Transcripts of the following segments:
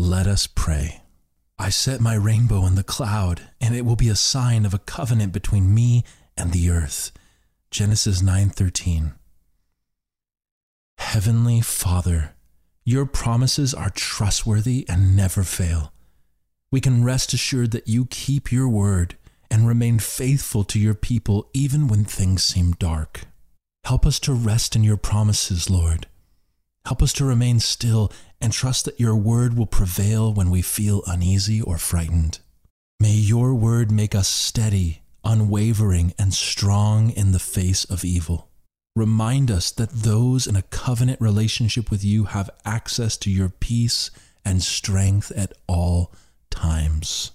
Let us pray. I set my rainbow in the cloud, and it will be a sign of a covenant between me and the earth. Genesis 9:13. Heavenly Father, your promises are trustworthy and never fail. We can rest assured that you keep your word and remain faithful to your people even when things seem dark. Help us to rest in your promises, Lord. Help us to remain still and trust that your word will prevail when we feel uneasy or frightened. May your word make us steady, unwavering, and strong in the face of evil. Remind us that those in a covenant relationship with you have access to your peace and strength at all times.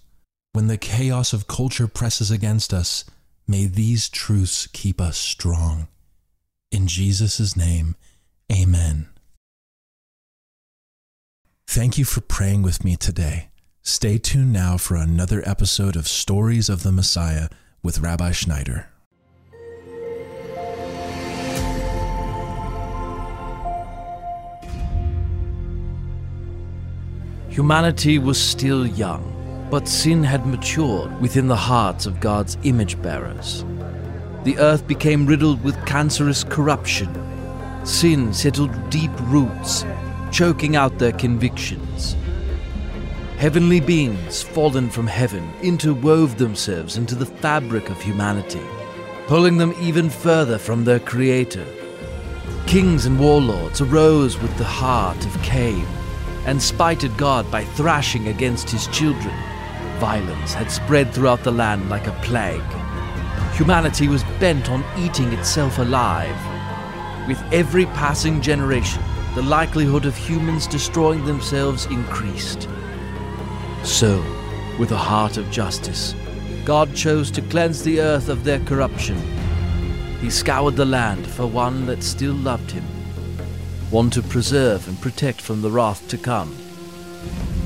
When the chaos of culture presses against us, may these truths keep us strong. In Jesus' name, amen. Thank you for praying with me today. Stay tuned now for another episode of Stories of the Messiah with Rabbi Schneider. Humanity was still young, but sin had matured within the hearts of God's image bearers. The earth became riddled with cancerous corruption. Sin settled deep roots, choking out their convictions. Heavenly beings, fallen from heaven, interwove themselves into the fabric of humanity, pulling them even further from their Creator. Kings and warlords arose with the heart of Cain and spited God by thrashing against his children. Violence had spread throughout the land like a plague. Humanity was bent on eating itself alive. With every passing generation, the likelihood of humans destroying themselves increased. So, with a heart of justice, God chose to cleanse the earth of their corruption. He scoured the land for one that still loved him, one to preserve and protect from the wrath to come,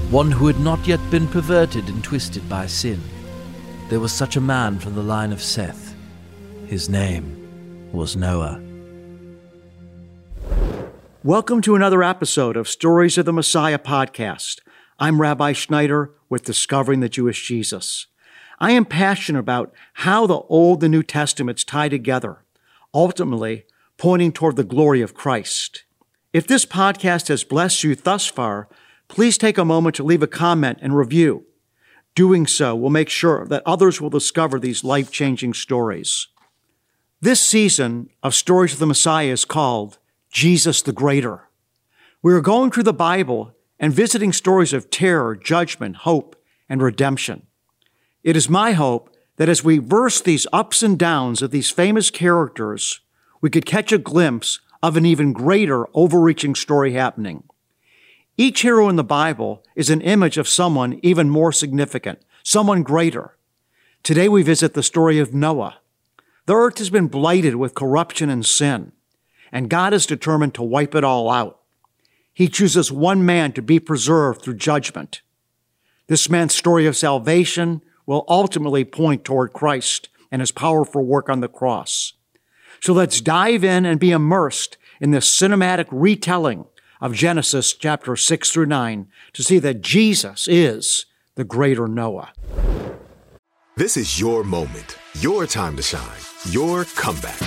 one who had not yet been perverted and twisted by sin. There was such a man from the line of Seth. His name was Noah. Welcome to another episode of Stories of the Messiah podcast. I'm Rabbi Schneider with Discovering the Jewish Jesus. I am passionate about how the Old and New Testaments tie together, ultimately pointing toward the glory of Christ. If this podcast has blessed you thus far, please take a moment to leave a comment and review. Doing so will make sure that others will discover these life changing stories. This season of Stories of the Messiah is called Jesus the Greater. We are going through the Bible and visiting stories of terror, judgment, hope, and redemption. It is my hope that as we verse these ups and downs of these famous characters, we could catch a glimpse of an even greater overreaching story happening. Each hero in the Bible is an image of someone even more significant, someone greater. Today we visit the story of Noah. The earth has been blighted with corruption and sin, and God is determined to wipe it all out. He chooses one man to be preserved through judgment. This man's story of salvation will ultimately point toward Christ and his powerful work on the cross. So let's dive in and be immersed in this cinematic retelling of Genesis chapter 6 through 9 to see that Jesus is the greater Noah. This is your moment, your time to shine, your comeback.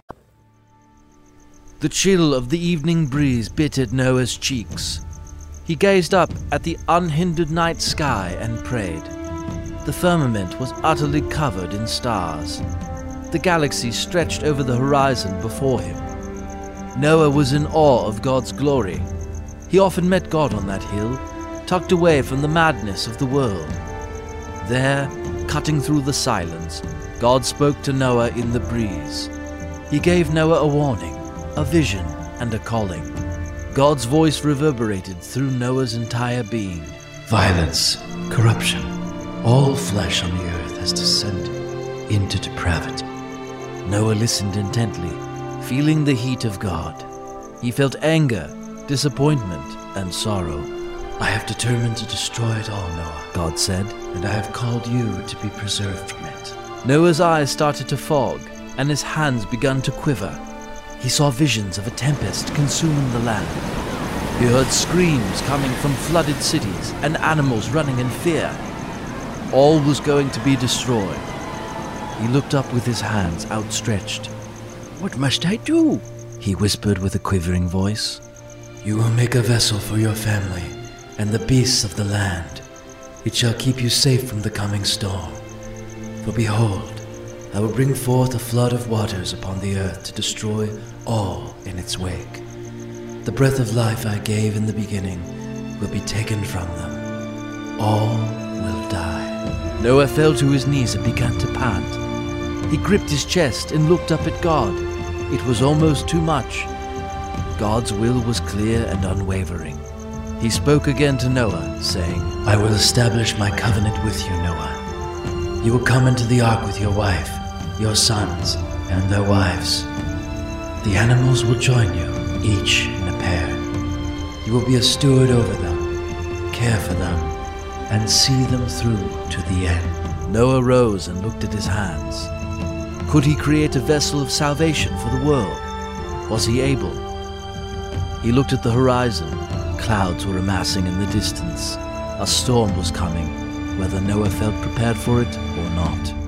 The chill of the evening breeze bit at Noah's cheeks. He gazed up at the unhindered night sky and prayed. The firmament was utterly covered in stars. The galaxy stretched over the horizon before him. Noah was in awe of God's glory. He often met God on that hill, tucked away from the madness of the world. There, cutting through the silence, God spoke to Noah in the breeze. He gave Noah a warning, a vision, and a calling. God's voice reverberated through Noah's entire being. Violence, corruption, all flesh on the earth has descended into depravity. Noah listened intently, feeling the heat of God. He felt anger, disappointment, and sorrow. I have determined to destroy it all, Noah, God said, and I have called you to be preserved from it. Noah's eyes started to fog, and his hands began to quiver. He saw visions of a tempest consuming the land. He heard screams coming from flooded cities and animals running in fear. All was going to be destroyed. He looked up with his hands outstretched. What must I do? He whispered with a quivering voice. You will make a vessel for your family and the beasts of the land. It shall keep you safe from the coming storm. For behold, I will bring forth a flood of waters upon the earth to destroy all in its wake. The breath of life I gave in the beginning will be taken from them. All will die. Noah fell to his knees and began to pant. He gripped his chest and looked up at God. It was almost too much. God's will was clear and unwavering. He spoke again to Noah, saying, I will establish my covenant with you, Noah. You will come into the ark with your wife, your sons, and their wives. The animals will join you, each in a pair. You will be a steward over them, care for them, and see them through to the end. Noah rose and looked at his hands. Could he create a vessel of salvation for the world? Was he able? He looked at the horizon. Clouds were amassing in the distance. A storm was coming, whether Noah felt prepared for it or not.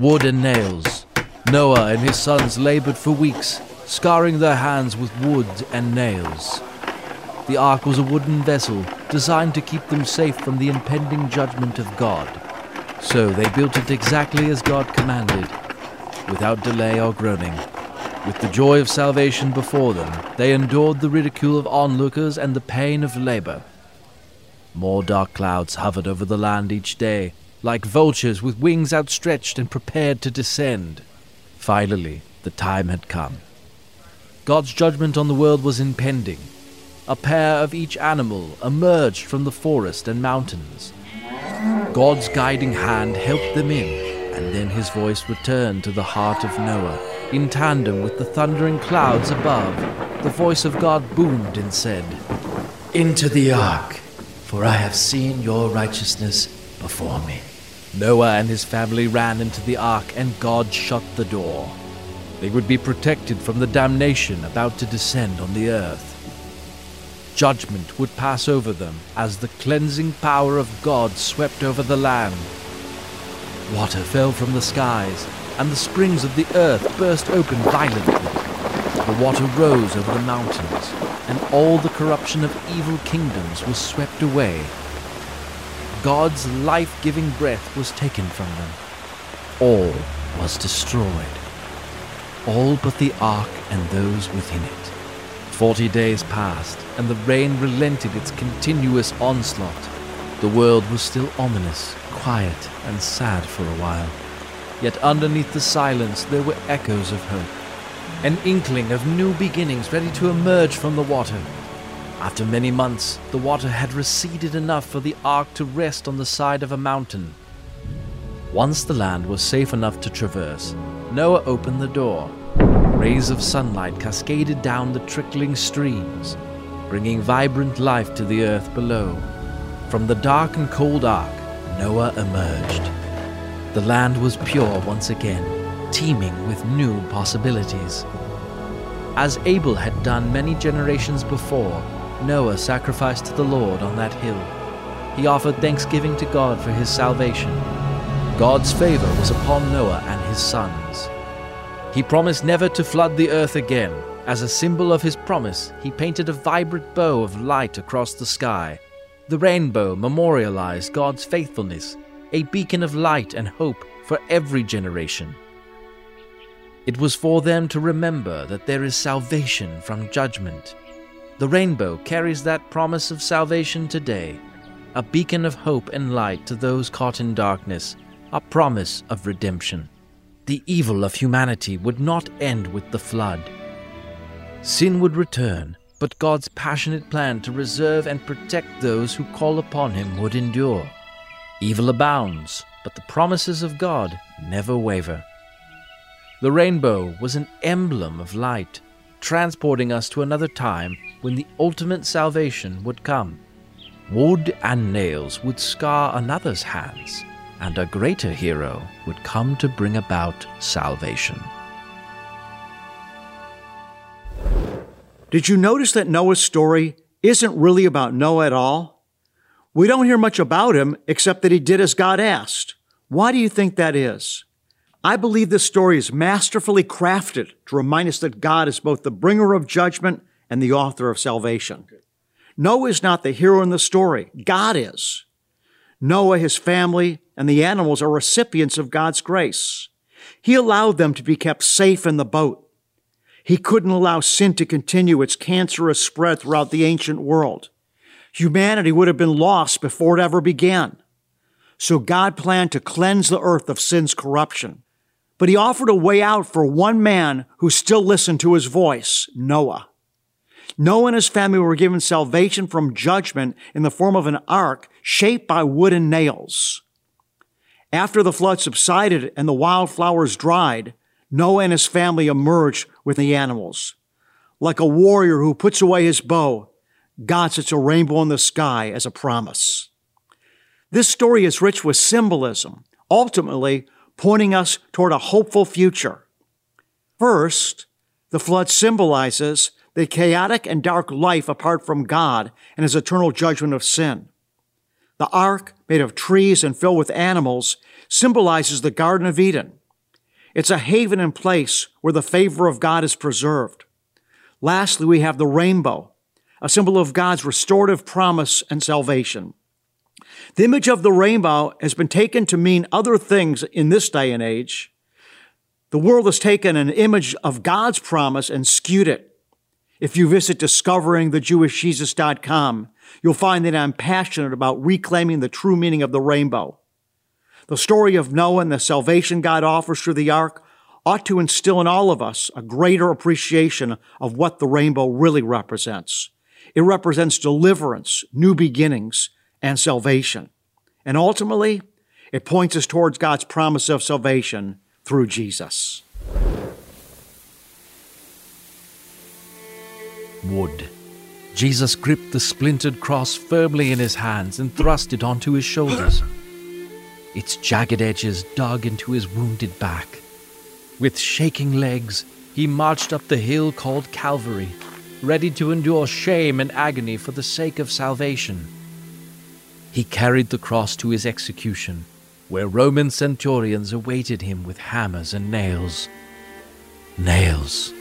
Wood and nails. Noah and his sons labored for weeks, scarring their hands with wood and nails. The ark was a wooden vessel designed to keep them safe from the impending judgment of God. So they built it exactly as God commanded, without delay or groaning. With the joy of salvation before them, they endured the ridicule of onlookers and the pain of labor. More dark clouds hovered over the land each day, like vultures with wings outstretched and prepared to descend. Finally, the time had come. God's judgment on the world was impending. A pair of each animal emerged from the forest and mountains. God's guiding hand helped them in, and then his voice returned to the heart of Noah. In tandem with the thundering clouds above, the voice of God boomed and said, Into the ark, for I have seen your righteousness before me. Noah and his family ran into the ark, and God shut the door. They would be protected from the damnation about to descend on the earth. Judgment would pass over them as the cleansing power of God swept over the land. Water fell from the skies, and the springs of the earth burst open violently. The water rose over the mountains, and all the corruption of evil kingdoms was swept away. God's life giving breath was taken from them. All was destroyed. All but the ark and those within it. Forty days passed, and the rain relented its continuous onslaught. The world was still ominous, quiet, and sad for a while. Yet underneath the silence there were echoes of hope, an inkling of new beginnings ready to emerge from the water. After many months, the water had receded enough for the ark to rest on the side of a mountain. Once the land was safe enough to traverse, Noah opened the door. Rays of sunlight cascaded down the trickling streams, bringing vibrant life to the earth below. From the dark and cold ark, Noah emerged. The land was pure once again, teeming with new possibilities. As Abel had done many generations before, Noah sacrificed to the Lord on that hill. He offered thanksgiving to God for his salvation. God's favor was upon Noah and his sons. He promised never to flood the earth again. As a symbol of his promise, he painted a vibrant bow of light across the sky. The rainbow memorialized God's faithfulness, a beacon of light and hope for every generation. It was for them to remember that there is salvation from judgment. The rainbow carries that promise of salvation today, a beacon of hope and light to those caught in darkness, a promise of redemption. The evil of humanity would not end with the flood. Sin would return, but God's passionate plan to reserve and protect those who call upon Him would endure. Evil abounds, but the promises of God never waver. The rainbow was an emblem of light, transporting us to another time when the ultimate salvation would come. Wood and nails would scar another's hands, and a greater hero would come to bring about salvation. Did you notice that Noah's story isn't really about Noah at all? We don't hear much about him except that he did as God asked. Why do you think that is? I believe this story is masterfully crafted to remind us that God is both the bringer of judgment and the author of salvation. Noah is not the hero in the story, God is. Noah, his family, and the animals are recipients of God's grace. He allowed them to be kept safe in the boat. He couldn't allow sin to continue its cancerous spread throughout the ancient world. Humanity would have been lost before it ever began. So God planned to cleanse the earth of sin's corruption. But he offered a way out for one man who still listened to his voice, Noah. Noah and his family were given salvation from judgment in the form of an ark shaped by wooden nails. After the flood subsided and the wildflowers dried, Noah and his family emerged with the animals. Like a warrior who puts away his bow, God sets a rainbow in the sky as a promise. This story is rich with symbolism, ultimately pointing us toward a hopeful future. First, the flood symbolizes the chaotic and dark life apart from God and his eternal judgment of sin. The ark, made of trees and filled with animals, symbolizes the Garden of Eden. It's a haven and place where the favor of God is preserved. Lastly, we have the rainbow, a symbol of God's restorative promise and salvation. The image of the rainbow has been taken to mean other things in this day and age. The world has taken an image of God's promise and skewed it. If you visit discoveringthejewishjesus.com, you'll find that I'm passionate about reclaiming the true meaning of the rainbow. The story of Noah and the salvation God offers through the ark ought to instill in all of us a greater appreciation of what the rainbow really represents. It represents deliverance, new beginnings, and salvation. And ultimately, it points us towards God's promise of salvation through Jesus. Wood. Jesus gripped the splintered cross firmly in his hands and thrust it onto his shoulders. Its jagged edges dug into his wounded back. With shaking legs, he marched up the hill called Calvary, ready to endure shame and agony for the sake of salvation. He carried the cross to his execution, where Roman centurions awaited him with hammers and nails. Nails.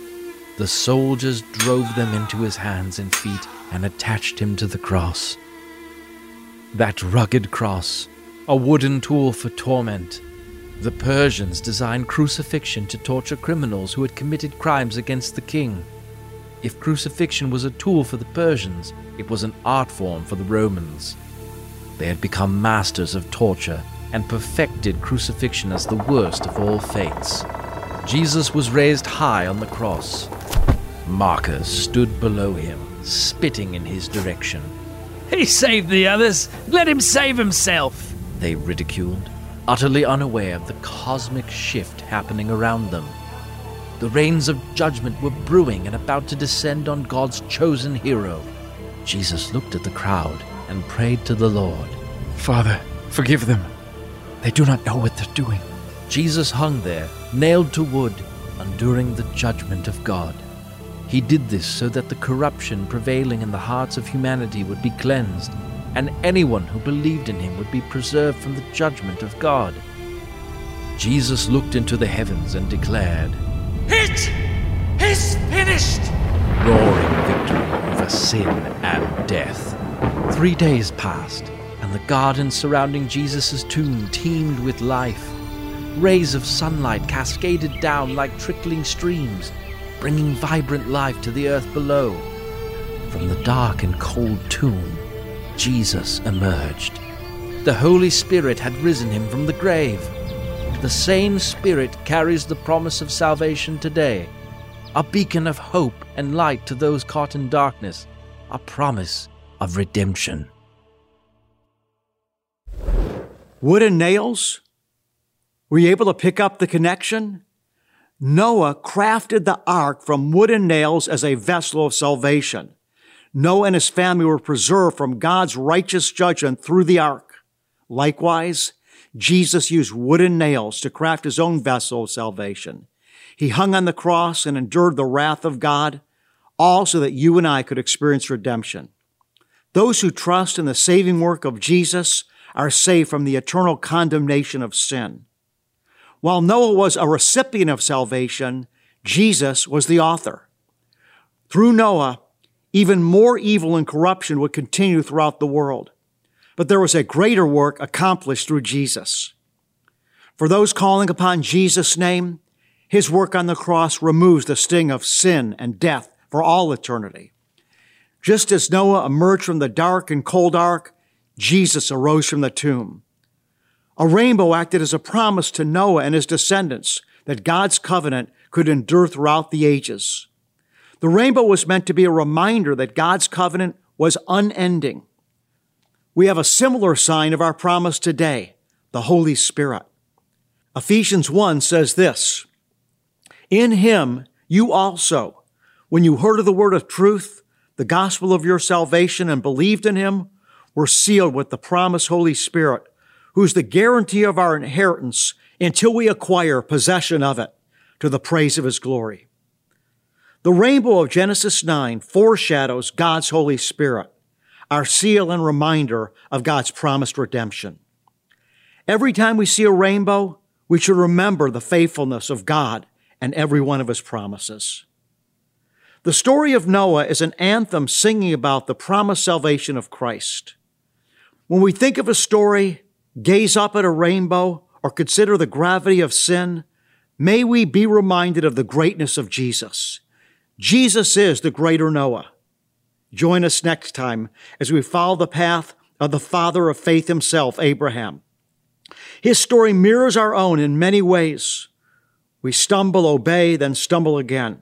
The soldiers drove them into his hands and feet and attached him to the cross. That rugged cross, a wooden tool for torment. The Persians designed crucifixion to torture criminals who had committed crimes against the king. If crucifixion was a tool for the Persians, it was an art form for the Romans. They had become masters of torture and perfected crucifixion as the worst of all fates. Jesus was raised high on the cross. Mockers stood below him, spitting in his direction. He saved the others. Let him save himself. They ridiculed. utterly unaware of the cosmic shift happening around them. The rains of judgment were brewing and about to descend on God's chosen hero. Jesus looked at the crowd and prayed to the Lord. Father, forgive them. They do not know what they're doing. Jesus hung there, nailed to wood, enduring the judgment of God. He did this so that the corruption prevailing in the hearts of humanity would be cleansed, and anyone who believed in him would be preserved from the judgment of God. Jesus looked into the heavens and declared, It is finished! roaring victory over sin and death. Three days passed, and the garden surrounding Jesus' tomb teemed with life. Rays of sunlight cascaded down like trickling streams, bringing vibrant life to the earth below. From the dark and cold tomb, Jesus emerged. The Holy Spirit had risen him from the grave. The same Spirit carries the promise of salvation today, a beacon of hope and light to those caught in darkness, a promise of redemption. Wood and nails? Were you able to pick up the connection? Noah crafted the ark from wooden nails as a vessel of salvation. Noah and his family were preserved from God's righteous judgment through the ark. Likewise, Jesus used wooden nails to craft his own vessel of salvation. He hung on the cross and endured the wrath of God, all so that you and I could experience redemption. Those who trust in the saving work of Jesus are saved from the eternal condemnation of sin. While Noah was a recipient of salvation, Jesus was the author. Through Noah, even more evil and corruption would continue throughout the world. But there was a greater work accomplished through Jesus. For those calling upon Jesus' name, his work on the cross removes the sting of sin and death for all eternity. Just as Noah emerged from the dark and cold ark, Jesus arose from the tomb. A rainbow acted as a promise to Noah and his descendants that God's covenant could endure throughout the ages. The rainbow was meant to be a reminder that God's covenant was unending. We have a similar sign of our promise today, the Holy Spirit. Ephesians 1 says this, In him you also, when you heard of the word of truth, the gospel of your salvation, and believed in him, were sealed with the promised Holy Spirit, who's the guarantee of our inheritance until we acquire possession of it to the praise of his glory. The rainbow of Genesis 9 foreshadows God's Holy Spirit, our seal and reminder of God's promised redemption. Every time we see a rainbow, we should remember the faithfulness of God and every one of his promises. The story of Noah is an anthem singing about the promised salvation of Christ. When we think of a story, gaze up at a rainbow, or consider the gravity of sin, may we be reminded of the greatness of Jesus. Jesus is the greater Noah. Join us next time as we follow the path of the father of faith himself, Abraham. His story mirrors our own in many ways. We stumble, obey, then stumble again.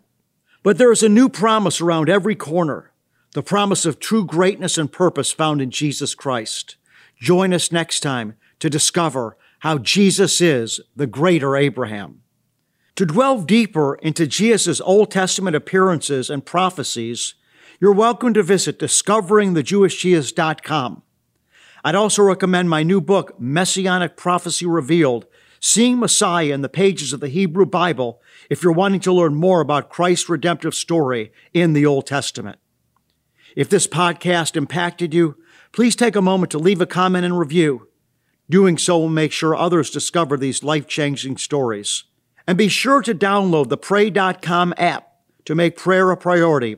But there is a new promise around every corner, the promise of true greatness and purpose found in Jesus Christ. Join us next time to discover how Jesus is the greater Abraham. To delve deeper into Jesus' Old Testament appearances and prophecies, you're welcome to visit discoveringthejewishjesus.com. I'd also recommend my new book, Messianic Prophecy Revealed, Seeing Messiah in the pages of the Hebrew Bible if you're wanting to learn more about Christ's redemptive story in the Old Testament. If this podcast impacted you, please take a moment to leave a comment and review. Doing so will make sure others discover these life changing stories. And be sure to download the Pray.com app to make prayer a priority.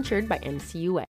insured by NCUA.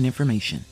important information.